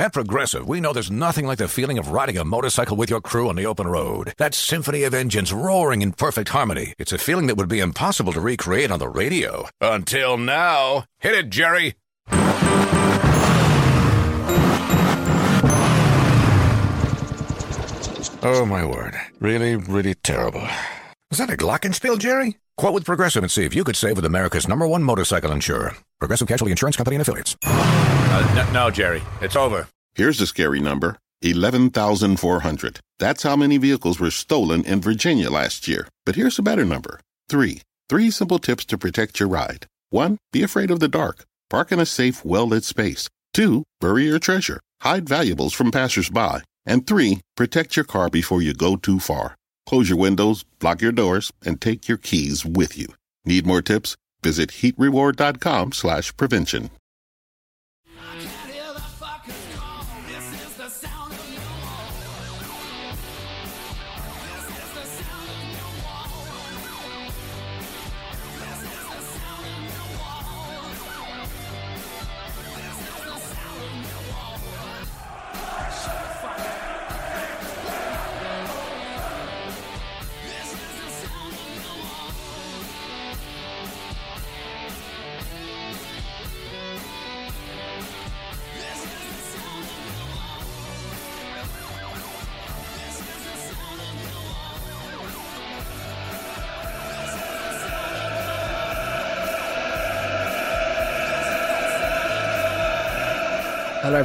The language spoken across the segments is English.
At Progressive, we know there's nothing like the feeling of riding a motorcycle with your crew on the open road. That symphony of engines roaring in perfect harmony. It's a feeling that would be impossible to recreate on the radio. Until now. Hit it, Jerry! Oh, my word. Really, really terrible. Was that a glockenspiel, Jerry? Quote with Progressive and see if you could save with America's number one motorcycle insurer. Progressive Casualty Insurance Company and Affiliates. Uh, no, Jerry. It's over. Here's the scary number 11,400. That's how many vehicles were stolen in Virginia last year. But here's a better number three. Three simple tips to protect your ride. One, be afraid of the dark. Park in a safe, well lit space. Two, bury your treasure. Hide valuables from passersby. And three, protect your car before you go too far. Close your windows, block your doors, and take your keys with you. Need more tips? Visit heatreward.com slash prevention.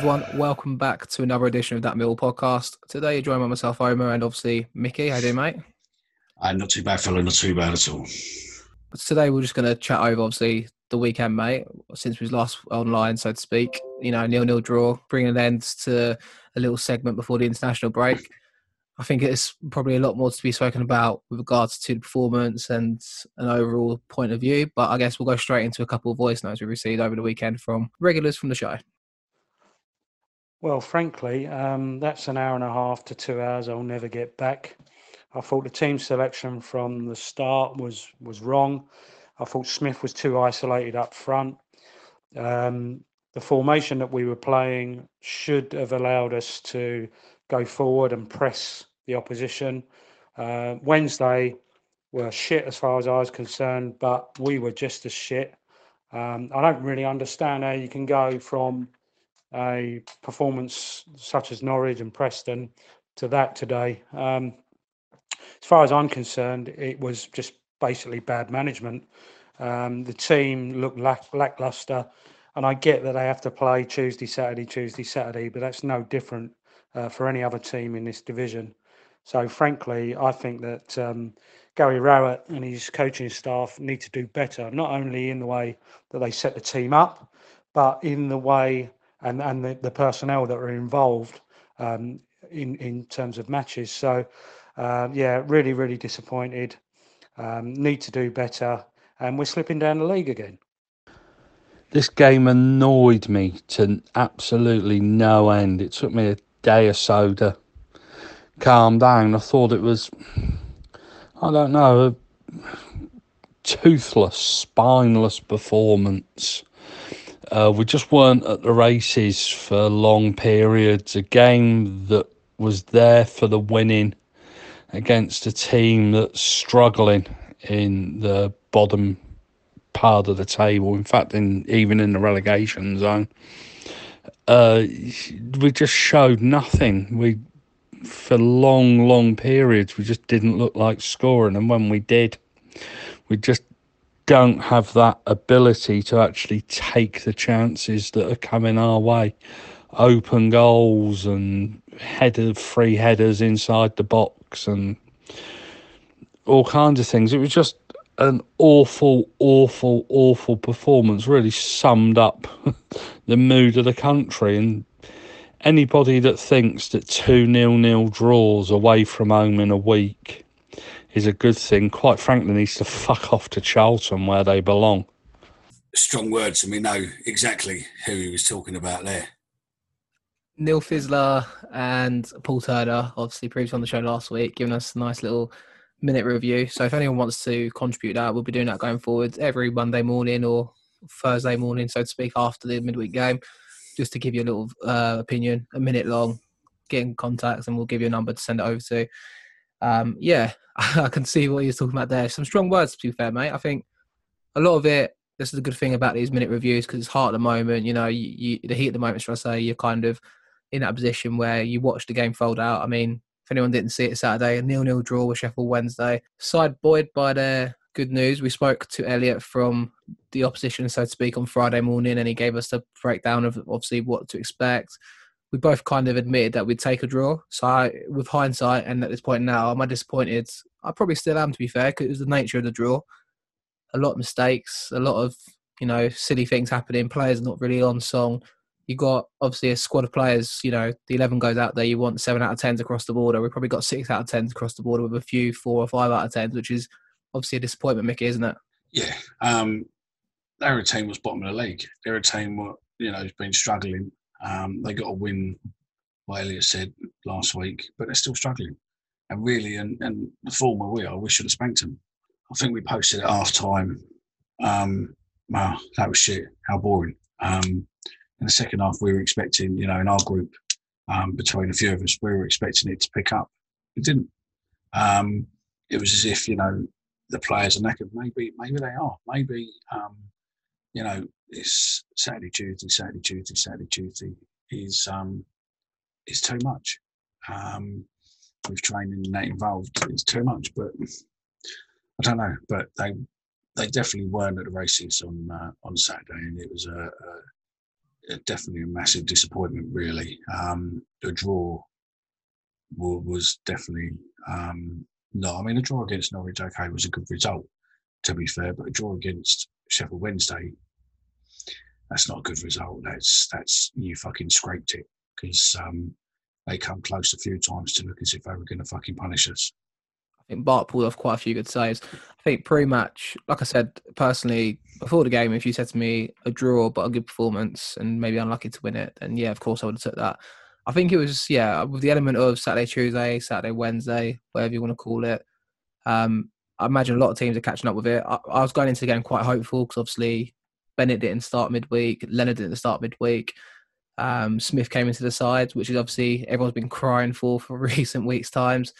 Everyone. Welcome back to another edition of That Mill podcast. Today, you're joined by myself, Omar, and obviously Mickey. How you doing, mate? Uh, not too bad, fella. Not too bad at all. But today, we're just going to chat over, obviously, the weekend, mate, since we was last online, so to speak. You know, nil-nil draw, bringing an end to a little segment before the international break. I think it's probably a lot more to be spoken about with regards to the performance and an overall point of view. But I guess we'll go straight into a couple of voice notes we received over the weekend from regulars from the show. Well, frankly, um, that's an hour and a half to two hours I'll never get back. I thought the team selection from the start was was wrong. I thought Smith was too isolated up front. Um, the formation that we were playing should have allowed us to go forward and press the opposition. Uh, Wednesday were shit as far as I was concerned, but we were just as shit. Um, I don't really understand how you can go from a performance such as Norwich and Preston to that today. Um, as far as I'm concerned, it was just basically bad management. Um, the team looked lack, lackluster, and I get that they have to play Tuesday, Saturday, Tuesday, Saturday, but that's no different uh, for any other team in this division. So, frankly, I think that um, Gary Rowett and his coaching staff need to do better, not only in the way that they set the team up, but in the way and and the, the personnel that are involved um, in in terms of matches. So uh, yeah, really really disappointed. Um, need to do better, and we're slipping down the league again. This game annoyed me to absolutely no end. It took me a day or so to calm down. I thought it was, I don't know, a toothless, spineless performance uh, we just weren't at the races for long periods. A game that was there for the winning against a team that's struggling in the bottom part of the table. In fact, in even in the relegation zone, uh, we just showed nothing. We for long, long periods we just didn't look like scoring, and when we did, we just don't have that ability to actually take the chances that are coming our way. Open goals and header free headers inside the box and all kinds of things. It was just an awful, awful, awful performance. Really summed up the mood of the country. And anybody that thinks that two nil nil draws away from home in a week is a good thing, quite frankly, needs to fuck off to Charlton where they belong. Strong words, and we know exactly who he was talking about there. Neil Fisler and Paul Turner, obviously previously on the show last week, giving us a nice little minute review. So if anyone wants to contribute that, we'll be doing that going forward every Monday morning or Thursday morning, so to speak, after the midweek game, just to give you a little uh, opinion, a minute long. Get in contact, and we'll give you a number to send it over to. Um, yeah, I can see what you're talking about there. Some strong words, to be fair, mate. I think a lot of it. This is a good thing about these minute reviews because it's hard at the moment. You know, you, you, the heat at the moment, should I say? You're kind of in that position where you watch the game fold out. I mean, if anyone didn't see it Saturday, a nil-nil draw with Sheffield Wednesday. Side buoyed by their good news. We spoke to Elliot from the opposition, so to speak, on Friday morning, and he gave us the breakdown of obviously what to expect. We both kind of admitted that we'd take a draw. So, I, with hindsight, and at this point now, am I disappointed? I probably still am, to be fair, because it was the nature of the draw. A lot of mistakes, a lot of you know silly things happening. Players not really on song you got obviously a squad of players. You know, the eleven goes out there. You want seven out of tens across the border. We've probably got six out of tens across the border with a few four or five out of tens, which is obviously a disappointment, Mickey, isn't it? Yeah, um, they're team was bottom of the league. They're team what you know has been struggling. Um, they got a win, what Elliot said last week, but they're still struggling. And really, and, and the form where we are, we should have spanked them. I think we posted at half time. Um, wow, that was shit. How boring. Um, in the second half, we were expecting, you know, in our group, um, between a few of us, we were expecting it to pick up. It didn't. Um, it was as if, you know, the players are knackered. Maybe, maybe they are. Maybe, um, you know, it's Saturday, Tuesday, Saturday, Tuesday, Saturday, Tuesday is um, is too much. Um, with training and that involved, it's too much. But I don't know. But they they definitely weren't at the races on uh, on Saturday, and it was a, a definitely a massive disappointment, really. Um, the draw was definitely um, no. I mean, a draw against Norwich, okay, was a good result, to be fair, but a draw against Sheffield Wednesday, that's not a good result. That's that's you fucking scraped it because um, they come close a few times to look as if they were going to fucking punish us. I think Bart pulled off quite a few good saves. I think pre-match, like I said personally before the game, if you said to me a draw but a good performance and maybe unlucky to win it, then yeah, of course I would have took that. I think it was yeah with the element of Saturday, Tuesday, Saturday, Wednesday, whatever you want to call it. Um, I imagine a lot of teams are catching up with it. I, I was going into the game quite hopeful because obviously Bennett didn't start midweek, Leonard didn't start midweek. Um, Smith came into the side, which is obviously everyone's been crying for for recent weeks' times.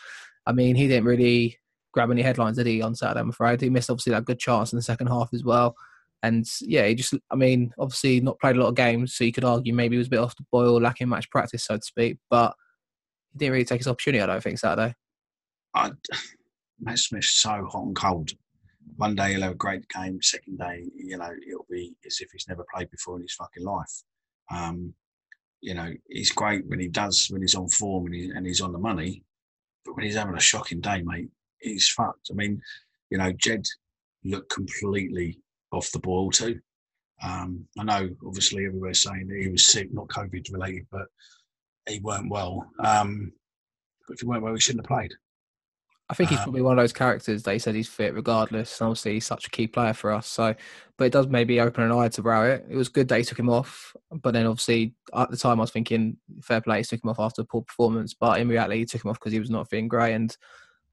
I mean, he didn't really grab any headlines, did he, on Saturday? I'm afraid he missed obviously that good chance in the second half as well. And yeah, he just, I mean, obviously not played a lot of games, so you could argue maybe he was a bit off the boil, lacking match practice, so to speak. But he didn't really take his opportunity, I don't think, Saturday. I, Matt Smith's so hot and cold. One day he'll have a great game. Second day, you know, it'll be as if he's never played before in his fucking life. Um, you know, he's great when he does, when he's on form and, he, and he's on the money. But when he's having a shocking day, mate, he's fucked. I mean, you know, Jed looked completely off the boil too. Um, I know, obviously, everywhere's saying that he was sick, not COVID related, but he weren't well. Um, but if he weren't well, he shouldn't have played. I think he's um, probably one of those characters that he said he's fit regardless. And obviously, he's such a key player for us. So, but it does maybe open an eye to Rowett. It was good that he took him off, but then obviously at the time I was thinking fair play, he took him off after a poor performance. But in reality, he took him off because he was not feeling great and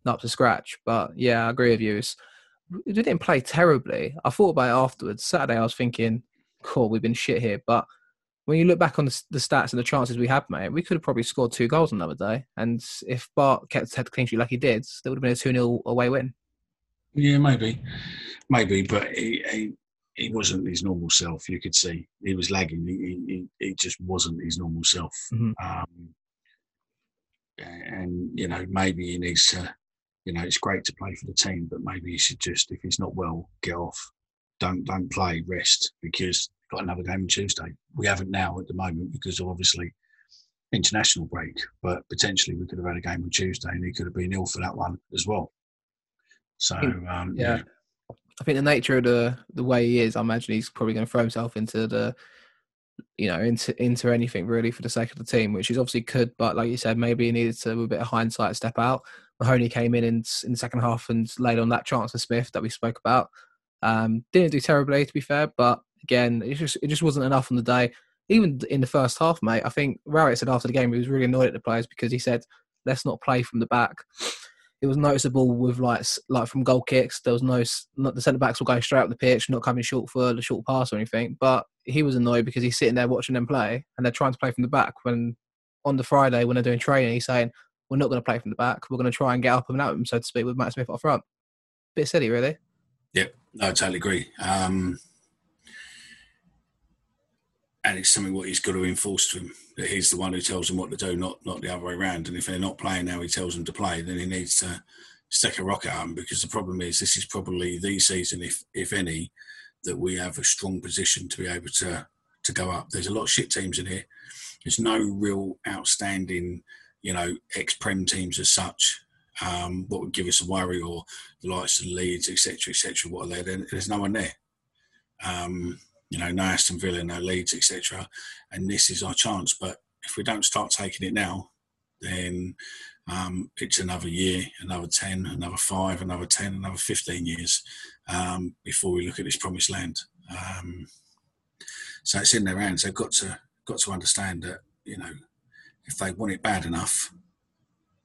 not up to scratch. But yeah, I agree with you. It's, we didn't play terribly. I thought about it afterwards. Saturday, I was thinking, cool, we've been shit here, but when you look back on the, the, stats and the chances we had, mate, we could have probably scored two goals another day. And if Bart kept had the clean sheet like he did, there would have been a 2 0 away win. Yeah, maybe. Maybe, but he, he, he, wasn't his normal self, you could see. He was lagging. He, he, he just wasn't his normal self. Mm-hmm. Um, and, you know, maybe he needs to, you know, it's great to play for the team, but maybe he should just, if he's not well, get off. Don't don't play, rest, because got another game on Tuesday. We haven't now at the moment because of obviously international break, but potentially we could have had a game on Tuesday and he could have been ill for that one as well. So um, yeah. yeah. I think the nature of the the way he is, I imagine he's probably going to throw himself into the, you know, into into anything really for the sake of the team, which is obviously could. But like you said, maybe he needed to, with a bit of hindsight, step out. Mahoney came in, in in the second half and laid on that chance for Smith that we spoke about. Um, didn't do terribly, to be fair, but again, it just it just wasn't enough on the day. Even in the first half, mate, I think Rowett said after the game he was really annoyed at the players because he said, "Let's not play from the back." It was noticeable with like like from goal kicks. There was no not the centre backs were going straight up the pitch, not coming short for the short pass or anything. But he was annoyed because he's sitting there watching them play, and they're trying to play from the back. When on the Friday when they're doing training, he's saying, "We're not going to play from the back. We're going to try and get up and out them, so to speak, with Matt Smith up front." Bit silly, really. Yep, no, I totally agree. Um, and it's something what he's got to enforce to him that he's the one who tells them what to do, not not the other way around. And if they're not playing how he tells them to play, then he needs to stick a rocket at because the problem is this is probably the season, if if any, that we have a strong position to be able to to go up. There's a lot of shit teams in here. There's no real outstanding, you know, ex-prem teams as such. Um, what would give us a worry, or the likes of Leeds, etc., etc. What are there? There's no one there. Um, you know, no Aston Villa, no Leeds, etc. And this is our chance. But if we don't start taking it now, then um, it's another year, another 10, another five, another 10, another 15 years um, before we look at this promised land. Um, so it's in their hands. They've got to got to understand that you know if they want it bad enough,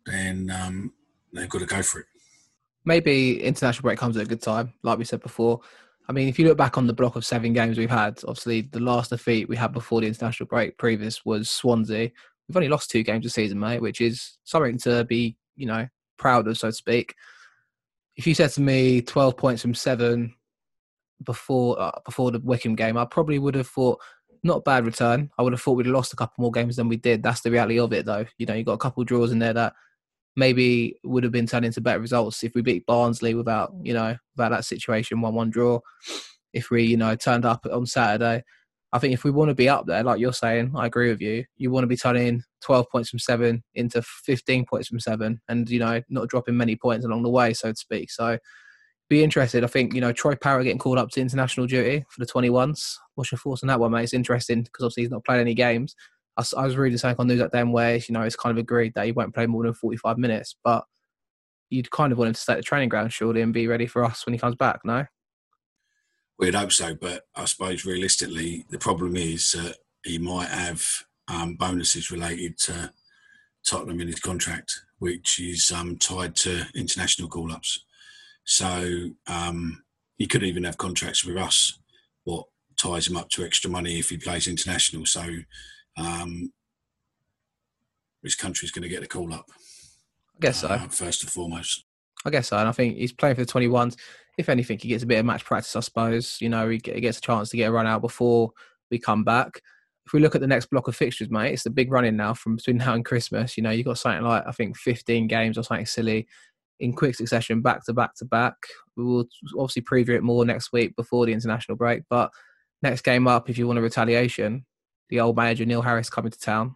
then um, they've got to go for it. Maybe international break comes at a good time, like we said before. I mean, if you look back on the block of seven games we've had, obviously the last defeat we had before the international break previous was Swansea. We've only lost two games this season, mate, which is something to be, you know, proud of, so to speak. If you said to me 12 points from seven before uh, before the Wycombe game, I probably would have thought not bad return. I would have thought we'd lost a couple more games than we did. That's the reality of it, though. You know, you got a couple draws in there that maybe would have been turned into better results if we beat Barnsley without, you know, without that situation, one-one draw. If we, you know, turned up on Saturday, I think if we want to be up there, like you're saying, I agree with you. You want to be turning 12 points from seven into 15 points from seven, and you know, not dropping many points along the way, so to speak. So, be interested. I think you know Troy Parrott getting called up to international duty for the 21s. What's your thoughts on that one, mate? It's interesting because obviously he's not played any games. I, I was reading something on News at Den where you know it's kind of agreed that he won't play more than 45 minutes, but you'd kind of want him to stay at the training ground surely and be ready for us when he comes back, no? We'd hope so, but I suppose realistically, the problem is that he might have um, bonuses related to Tottenham in his contract, which is um, tied to international call-ups. So um, he could even have contracts with us, what ties him up to extra money if he plays international. So um, which country's going to get a call up. I guess so. Uh, first and foremost. I guess so. And I think he's playing for the 21s. If anything, he gets a bit of match practice, I suppose. You know, he gets a chance to get a run out before we come back. If we look at the next block of fixtures, mate, it's the big run in now from between now and Christmas. You know, you've got something like, I think, 15 games or something silly in quick succession, back to back to back. We will obviously preview it more next week before the international break. But next game up, if you want a retaliation, the old manager Neil Harris coming to town.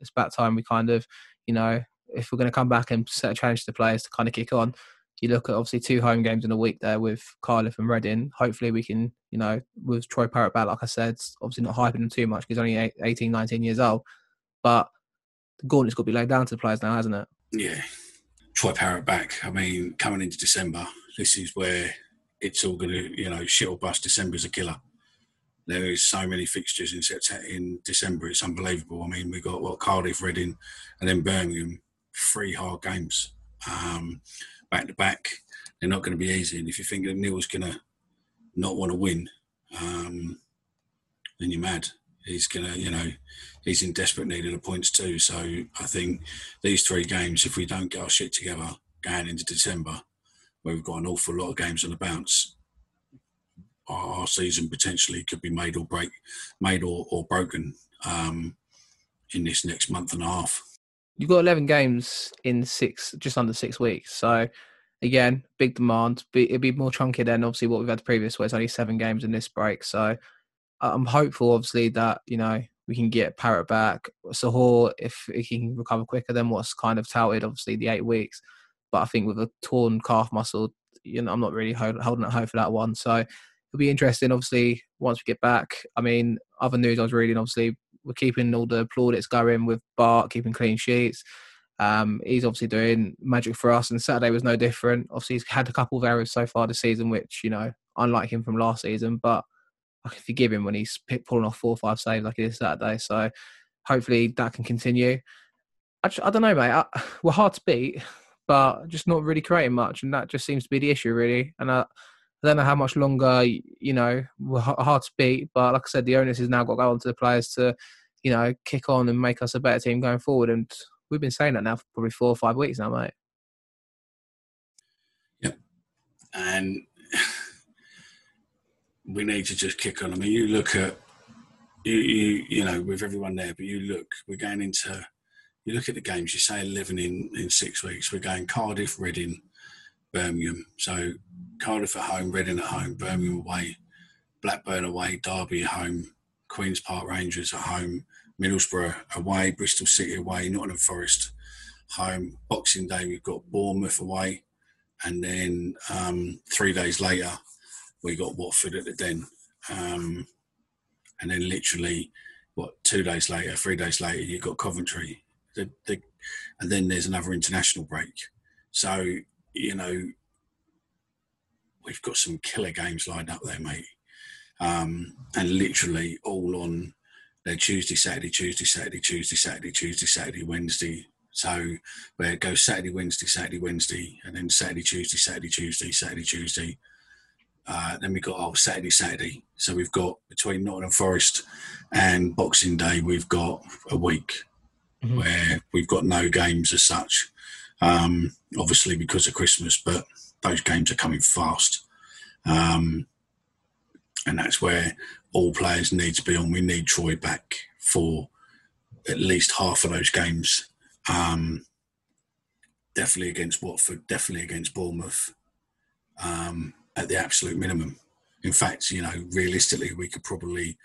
It's about time we kind of, you know, if we're going to come back and set a challenge to the players to kind of kick on. You look at obviously two home games in a week there with Cardiff and Reading. Hopefully we can, you know, with Troy Parrott back, like I said, obviously not hyping him too much because he's only 18, 19 years old. But the gauntlet's got to be laid down to the players now, hasn't it? Yeah. Troy Parrott back. I mean, coming into December, this is where it's all going to, you know, shit or bust. December's a killer there is so many fixtures in September, in December. It's unbelievable. I mean, we got what Cardiff, Reading, and then Birmingham. Three hard games um, back to back. They're not going to be easy. And if you think that Neil's going to not want to win, um, then you're mad. he's gonna, you know, he's in desperate need of the points too. So I think these three games, if we don't get our shit together going into December, where we've got an awful lot of games on the bounce, our, season potentially could be made or break, made or, or broken um, in this next month and a half. You've got 11 games in six, just under six weeks. So, again, big demand. It'd be more chunky than obviously what we've had previous, where it's only seven games in this break. So, I'm hopeful, obviously, that you know we can get Parrott back. Zohore, if he can recover quicker than what's kind of touted, obviously the eight weeks. But I think with a torn calf muscle, you know, I'm not really hold, holding out hope for that one. So it'll be interesting. Obviously, once we get back. I mean, other news I was reading. Obviously, we're keeping all the plaudits going with Bart, keeping clean sheets. Um, he's obviously doing magic for us, and Saturday was no different. Obviously, he's had a couple of errors so far this season, which you know, unlike him from last season, but I can forgive him when he's pulling off four or five saves like he did Saturday. So hopefully that can continue. I, just, I don't know, mate. I, we're hard to beat, but just not really creating much, and that just seems to be the issue, really. And I, I don't know how much longer, you know, we're hard to beat. But like I said, the onus has now got to go on to the players to, you know, kick on and make us a better team going forward. And we've been saying that now for probably four or five weeks now, mate. Yep. And we need to just kick on. I mean, you look at you, you, you know, with everyone there, but you look, we're going into, you look at the games. You say eleven in in six weeks. We're going Cardiff, Reading, Birmingham. So Cardiff at home, Reading at home, Birmingham away, Blackburn away, Derby at home, Queens Park Rangers at home, Middlesbrough away, Bristol City away, Nottingham Forest home. Boxing Day we've got Bournemouth away, and then um, three days later we got Watford at the Den. Um, and then literally, what, two days later, three days later, you got Coventry. The, the, and then there's another international break. So, you know, we've got some killer games lined up there, mate. Um, and literally all on their Tuesday, Saturday, Tuesday, Saturday, Tuesday, Saturday, Tuesday, Saturday, Wednesday. So where it goes Saturday, Wednesday, Saturday, Wednesday, and then Saturday, Tuesday, Saturday, Tuesday, Saturday, Tuesday, uh, then we've got oh, Saturday, Saturday. So we've got between Nottingham Forest and Boxing Day, we've got a week mm-hmm. where we've got no games as such. Um, obviously because of Christmas, but those games are coming fast. Um, and that's where all players need to be on. We need Troy back for at least half of those games. Um, definitely against Watford, definitely against Bournemouth. Um, at the absolute minimum. In fact, you know, realistically, we could probably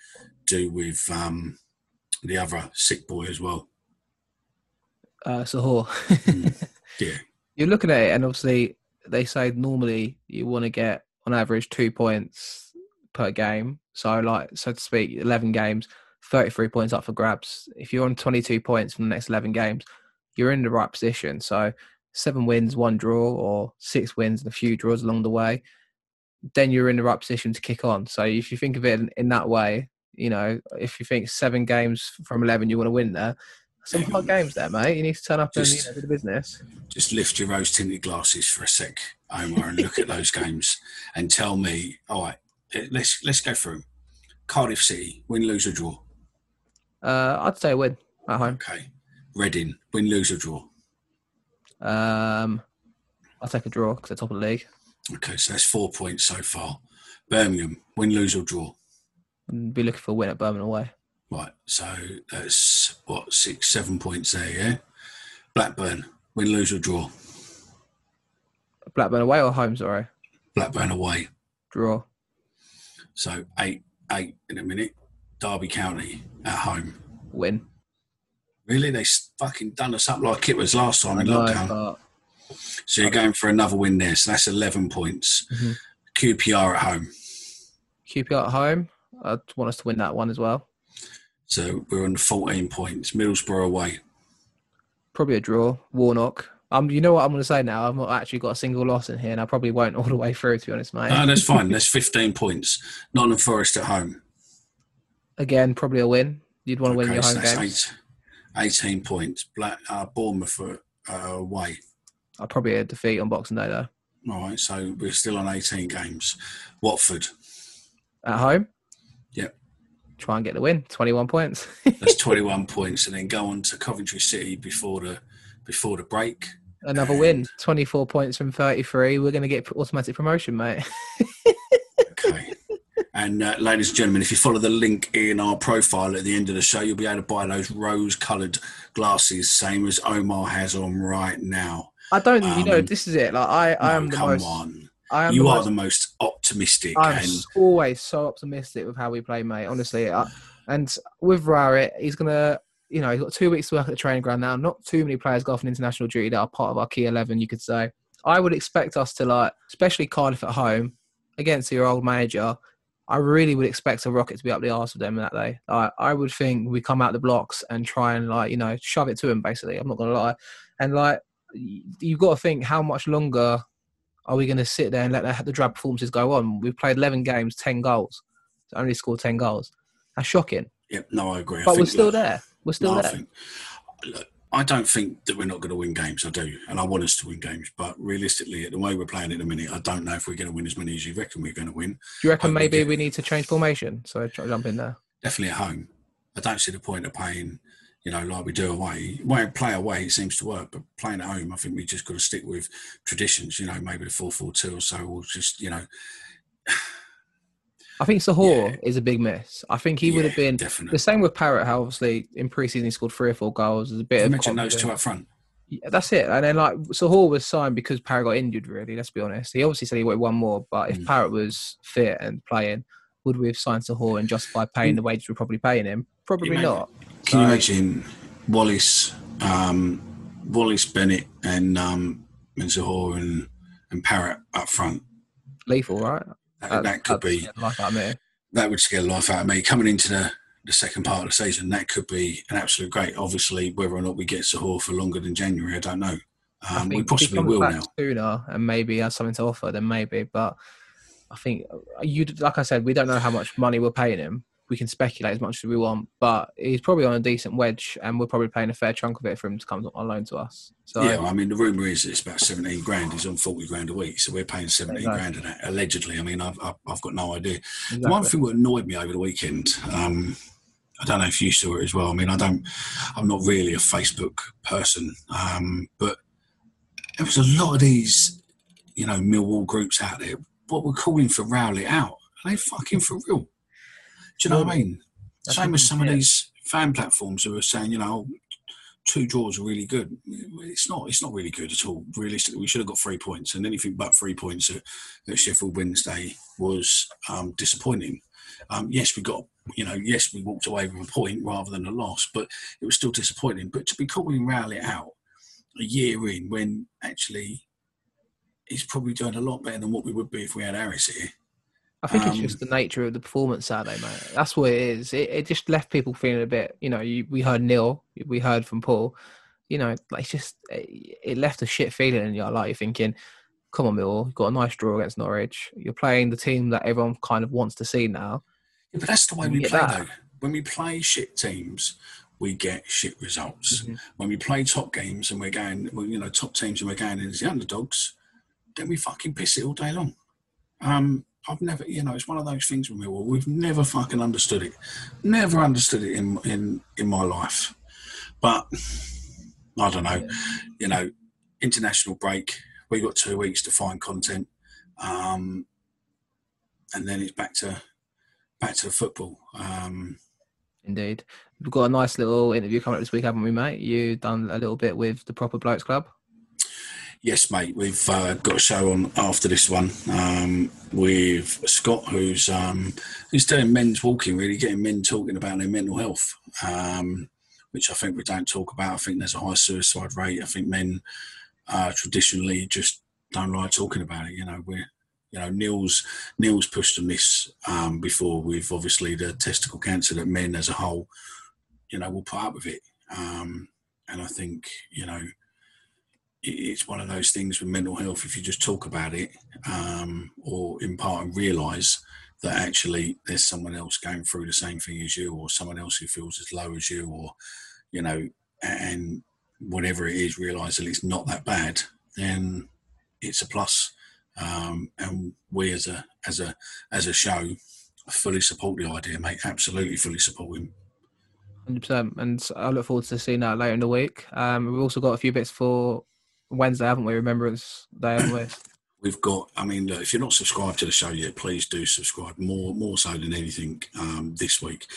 do with um, the other sick boy as well. Uh, Zohore. mm, yeah. You're looking at it, and obviously, they say normally you want to get on average two points per game. So, like, so to speak, 11 games, 33 points up for grabs. If you're on 22 points from the next 11 games, you're in the right position. So, seven wins, one draw, or six wins and a few draws along the way then you're in the right position to kick on. So if you think of it in, in that way, you know, if you think seven games from eleven you want to win there, some hard games there, mate. You need to turn up just, and you know, do the business. Just lift your rose tinted glasses for a sec, Omar, and look at those games and tell me, all right, let's let's go through. Cardiff City, win, lose or draw. Uh, I'd say win at home. Okay. Reading, win, lose or draw. Um, I'll take a draw because they're top of the league. Okay, so that's four points so far. Birmingham, win, lose or draw? Be looking for a win at Birmingham away. Right, so that's what six, seven points there. Yeah. Blackburn, win, lose or draw? Blackburn away or home? Sorry. Blackburn away. Draw. So eight, eight in a minute. Derby County at home. Win. Really, they fucking done us up like it was last time in lockdown. So you're going for another win there. So that's 11 points. Mm-hmm. QPR at home. QPR at home. I want us to win that one as well. So we're on 14 points. Middlesbrough away. Probably a draw. Warnock. Um, you know what I'm going to say now? I've not actually got a single loss in here, and I probably won't all the way through, to be honest, mate. No, that's fine. that's 15 points. Nottingham Forest at home. Again, probably a win. You'd want to okay, win your home so games. Eight, 18 points. Black uh, Bournemouth uh, away. I'll probably a defeat on Boxing Day though. All right, so we're still on 18 games. Watford. At home? Try and get the win. Twenty-one points. That's 21 points, and then go on to Coventry City before the before the break. Another win. Twenty-four points from thirty-three. We're going to get automatic promotion, mate. Okay. And uh, ladies and gentlemen, if you follow the link in our profile at the end of the show, you'll be able to buy those rose-coloured glasses, same as Omar has on right now. I don't. you know, Um, this is it. Like I, I No, am the come most. on. I You the are most, the most optimistic, I'm and always so optimistic with how we play, mate. Honestly, I, and with Rowett, he's gonna. You know, he's got two weeks to work at the training ground now. Not too many players go off on international duty that are part of our key eleven. You could say. I would expect us to like, especially Cardiff at home against your old manager. I really would expect a rocket to be up the arse with them that day. I I would think we come out the blocks and try and like you know shove it to them. Basically, I'm not gonna lie, and like you've got to think how much longer are we going to sit there and let the, the drab performances go on? We've played 11 games, 10 goals, only scored 10 goals. That's shocking. yeah, no, I agree. I But we're still there. We're still no, I there. think- look, I don't think that we're not going to win games. I do, and I want us to win games. But realistically, the way we're playing at the minute, I don't know if we're going to win as many as you reckon we're going to win. Do you reckon I maybe get- we need to change formation? So try to jump in there. Definitely at home. I don't see the point of playing, you know, like we do away. Way play away it seems to work, but playing at home, I think we just got to stick with traditions. You know, maybe the four four two or so, or just you know, I think Zohore Yeah. is a big miss. I think he would have been definitely. the same with Parrott. How obviously in preseason he scored three or four goals. There's a bit I of mentioned those two up front. Yeah, that's it. And then like Zohore was signed because Parrott got injured. Really, let's be honest. He obviously said he wanted one more, but if Mm. Parrott was fit and playing, would we have signed Zohore and justify paying the wages we're probably paying him? Probably mate, not. Can you imagine Wallace, um, Wallace Bennett, and um, and Zohore and and Parrott up front? lethal, right? That, that could be like that, that would scare the life out of me coming into the. The second part of the season, that could be an absolute great. Obviously, whether or not we get Zohore for longer than January, I don't know. I Um, we think if he possibly will back now. sooner and maybe has something to offer. Then maybe, but I think uh, you, like I said, we don't know how much money we're paying him. We can speculate as much as we want, but he's probably on a decent wedge, and we're probably paying a fair chunk of it for him to come on loan to us. So yeah, I mean, the rumor is it's about seventeen grand. He's on forty grand a week, so we're paying seventeen Exactly. grand of that allegedly. I mean, I've, I've got no idea. The one thing that annoyed me over the weekend, um, I don't know if you saw it as well. I mean, I don't, I'm not really a Facebook person, um, but there was a lot of these, you know, Millwall groups out there. What we're calling for Rowett out, are they fucking for real? Do you know what I mean? That's Same as some of these fan platforms who are saying, you know, two draws are really good. It's not. It's not really good at all. Realistically, we should have got three points, and anything but three points at, at Sheffield Wednesday was um, disappointing. Um, yes, we got. You know, yes, we walked away with a point rather than a loss, but it was still disappointing. But to be calling Rowett out a year in, when actually he's probably doing a lot better than what we would be if we had Harris here. I think it's Um, just the nature of the performance Saturday, mate. That's what it is. It, it just left people feeling a bit. You know, you, we heard Neil, we heard from Paul. You know, like it's just it, it left a shit feeling in your life. you're thinking, "Come on, Mill, you've got a nice draw against Norwich. You're playing the team that everyone kind of wants to see now." Yeah, but that's the way we play, that. though. When we play shit teams, we get shit results. Mhm. When we play top games and we're going, well, you know, top teams and we're going in as the underdogs, then we fucking piss it all day long. Um, I've never, you know, it's one of those things with Millwall. We've never fucking understood it. Never understood it in in in my life. But I don't know. You know, international break. We got two weeks to find content, um, and then it's back to back to football. Um, Indeed, we've got a nice little interview coming up this week, haven't we, mate? You done a little bit with the Proper Blokes Club. Yes, mate. We've uh, got a show on after this one um, with Scott, who's um, who's doing men's walking, really getting men talking about their mental health, um, which I think we don't talk about. I think there's a high suicide rate. I think men uh, traditionally just don't like talking about it. You know, we're you know Neil's Neil's pushed on this um, before with obviously the testicle cancer that men as a whole, you know, will put up with it. Um, and I think you know it's one of those things with mental health. If you just talk about it, um, or in part and realise that actually there's someone else going through the same thing as you, or someone else who feels as low as you, or you know, and whatever it is, realise that it's not that bad, then it's a plus. Um, and we as a as a as a show fully support the idea, mate. Absolutely, fully support him. Hundred percent, and I look forward to seeing that later in the week. Um, we've also got a few bits for Wednesday, haven't we? Remembrance Day, haven't we? We've got. I mean, if you're not subscribed to the show yet, please do subscribe. More, more so than anything, um, this week,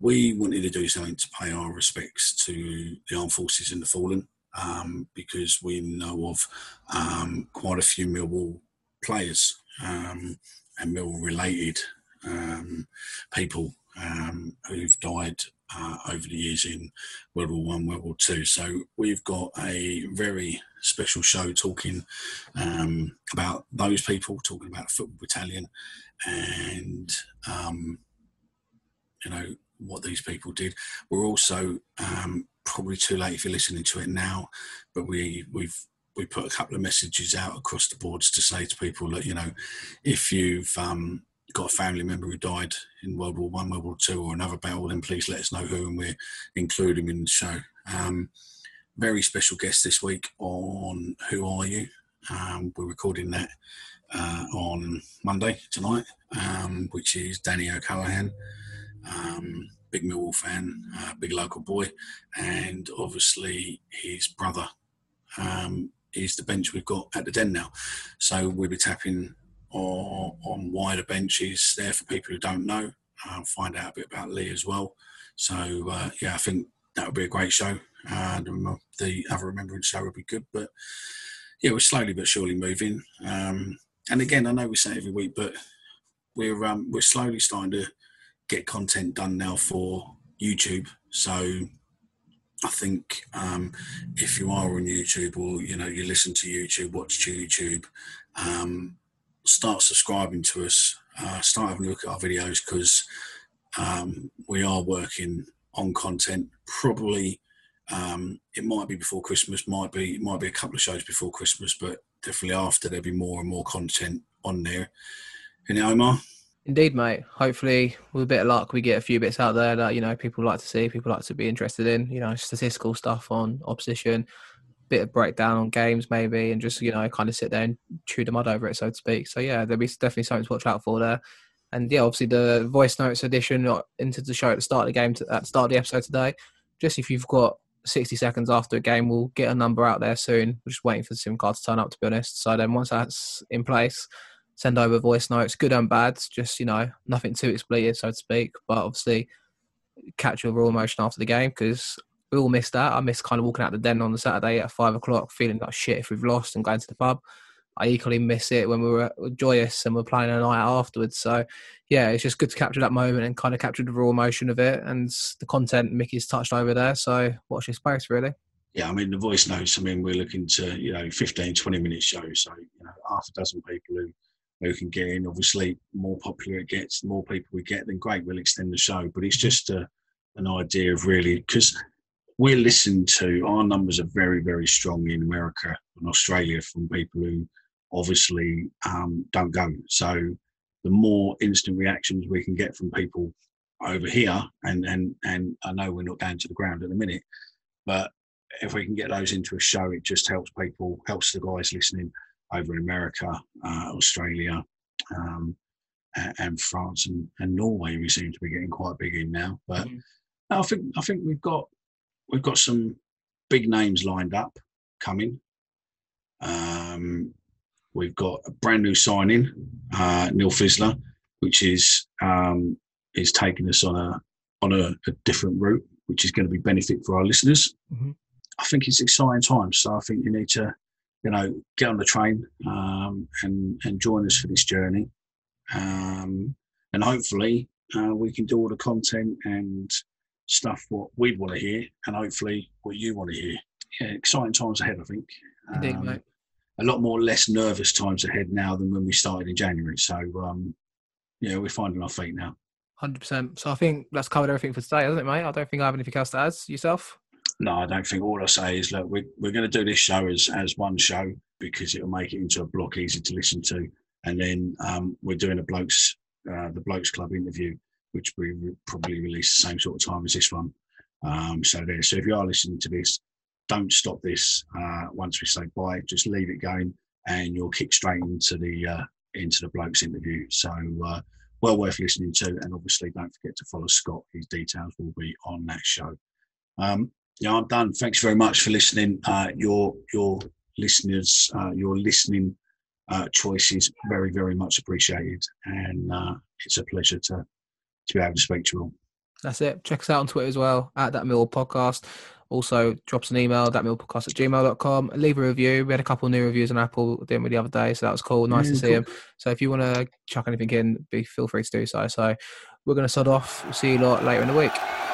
we wanted to do something to pay our respects to the armed forces and the fallen, um, because we know of um, quite a few Millwall players um, and Mill-related um, people um, who've died uh, over the years in World War One, World War Two. So we've got a very special show talking um, about those people, talking about football battalion, and um, you know what these people did. We're also um, probably too late if you're listening to it now, but we we've we put a couple of messages out across the boards to say to people that you know if you've um, got a family member who died in World War One, World War Two, or another battle, then please let us know who, and we're including in the show. Um, very special guest this week on Who Are You? Um, we're recording that uh, on Monday tonight, um, which is Danny O'Callaghan, um, big Millwall fan, uh, big local boy, and obviously his brother um, is the bench we've got at the Den now. So we'll be tapping or on wider benches there for people who don't know. Uh, find out a bit about Lee as well. So uh, yeah, I think that would be a great show. And the other remembrance show would be good, but yeah, we're slowly but surely moving. Um, and again, I know we say every week, but we're um, we're slowly starting to get content done now for YouTube. So I think um, if you are on YouTube or you know you listen to YouTube, watch YouTube, um, start subscribing to us, uh, start having a look at our videos because um, we are working on content. Probably um, it might be before Christmas, might be might be a couple of shows before Christmas, but definitely after there'll be more and more content on there. And Omar. Indeed, mate. Hopefully, with a bit of luck, we get a few bits out there that you know people like to see, people like to be interested in. You know, statistical stuff on opposition, bit of breakdown on games maybe, and just you know kind of sit there and chew the mud over it, so to speak. So yeah, there'll be definitely something to watch out for there. And yeah, obviously the voice notes edition into the show at the start of the game, to, at the start of the episode today. Just if you've got 60 seconds after a game, we'll get a number out there soon. We're just waiting for the SIM card to turn up, to be honest. So then once that's in place, send over voice notes, good and bad. Just you know, nothing too expletive, so to speak. But obviously, catch your raw emotion after the game because we all miss that. I miss kind of walking out the den on the Saturday at five o'clock, feeling like shit if we've lost and going to the pub. I equally miss it when we were joyous and we're playing a night afterwards. So, yeah, it's just good to capture that moment and kind of capture the raw emotion of it and the content Mickey's touched over there. So, watch this space, really. Yeah, I mean, the voice notes, I mean, we're looking to, you know, 15, 20 minute shows. So, you know, half a dozen people who, who can get in. Obviously, more popular it gets, the more people we get, then great, we'll extend the show. But it's just a, an idea of really, because we're listening to our numbers are very very strong in america and australia from people who obviously um, don't go so the more instant reactions we can get from people over here and and and i know we're not down to the ground at the minute but if we can get those into a show it just helps people helps the guys listening over in america uh, australia um, and, and, france and, and norway we seem to be getting quite big in now but mm-hmm. i think i think we've got we've got some big names lined up coming. Um, we've got a brand new signing, uh, Neil Fisler, which is um, is taking us on a on a, a, different route, which is going to be benefit for our listeners. Mm-hmm. I think it's exciting times, so I think you need to, you know, get on the train um, and and join us for this journey, um, and hopefully uh, we can do all the content and stuff what we want to hear and hopefully what you want to hear. Yeah, exciting times ahead, I think. Indeed, um, mate. A lot more less nervous times ahead now than when we started in January. So, um, yeah, we're finding our feet now. 100%. So I think that's covered everything for today, hasn't it, mate? I don't think I have anything else to add. Yourself? No, I don't think. All I say is, look, we're, we're going to do this show as, as one show because it'll make it into a block easy to listen to. And then um, we're doing a blokes, uh, the blokes club interview which we probably release the same sort of time as this one. Um, so there. So if you are listening to this, don't stop this uh, once we say bye. Just leave it going, and you'll kick straight into the uh, into the blokes interview. So uh, well worth listening to. And obviously, don't forget to follow Scott. His details will be on that show. Um, yeah, I'm done. Thanks very much for listening. Uh, your your listeners, uh, your listening uh, choices, very very much appreciated, and it's a pleasure to to be able to speak to you all. That's it. Check us out on Twitter as well at that Mill Podcast. Also, drop us an email, that podcast at gmail.com. Leave a review. We had a couple new reviews on Apple, didn't we, the other day? So that was cool. Nice to see cool. them. So if you want to chuck anything in, be feel free to do so. So we're going to sod off. We'll see you lot later in the week.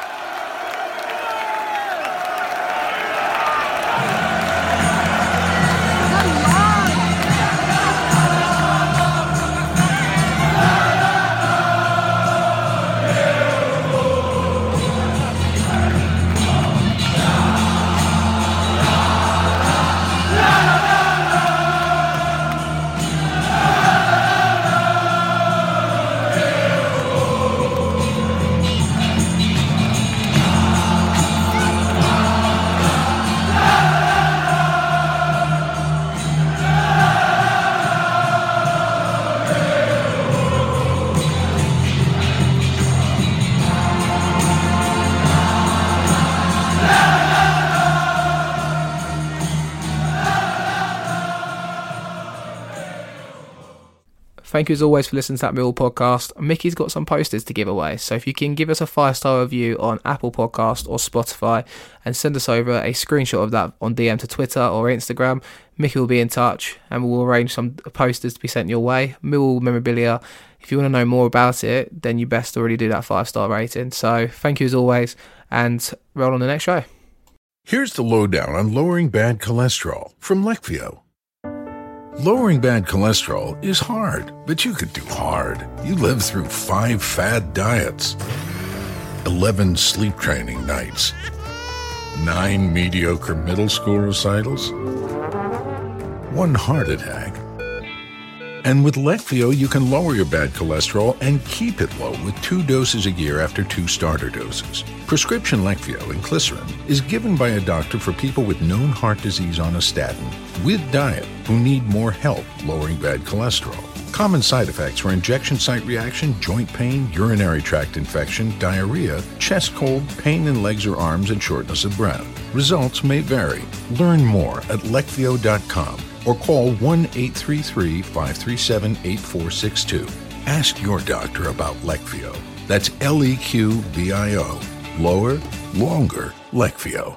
Thank you as always for listening to that Mill podcast. Mickey's got some posters to give away, so if you can give us a five star review on Apple Podcast or Spotify and send us over a screenshot of that on DM to Twitter or Instagram, Mickey will be in touch and we'll arrange some posters to be sent your way. Mill memorabilia. If you want to know more about it, then you best already do that five star rating. So thank you as always, and roll on the next show. Here's the lowdown on lowering bad cholesterol from Leqvio. Lowering bad cholesterol is hard, but you could do hard. You lived through five fad diets, 11 sleep training nights, nine mediocre middle school recitals, one heart attack. And with Leqvio, you can lower your bad cholesterol and keep it low with two doses a year after two starter doses. Prescription Leqvio inclisiran is given by a doctor for people with known heart disease on a statin with diet who need more help lowering bad cholesterol. Common side effects were injection site reaction, joint pain, urinary tract infection, diarrhea, chest cold, pain in legs or arms, and shortness of breath. Results may vary. Learn more at leqvio.com or call 1 833 537 8462. Ask your doctor about Leqvio. That's L E Q V I O. Lower, longer, Leqvio.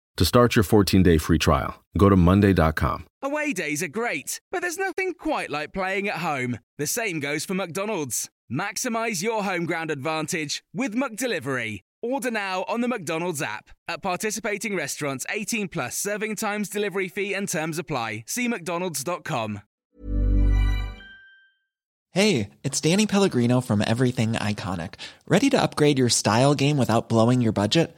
To start your 14 day free trial, go to Monday.com. Away days are great, but there's nothing quite like playing at home. The same goes for McDonald's. Maximize your home ground advantage with McDelivery. Order now on the McDonald's app. At participating restaurants, 18 plus serving times, delivery fee, and terms apply. See McDonald's.com. Hey, it's Danny Pellegrino from Everything Iconic. Ready to upgrade your style game without blowing your budget?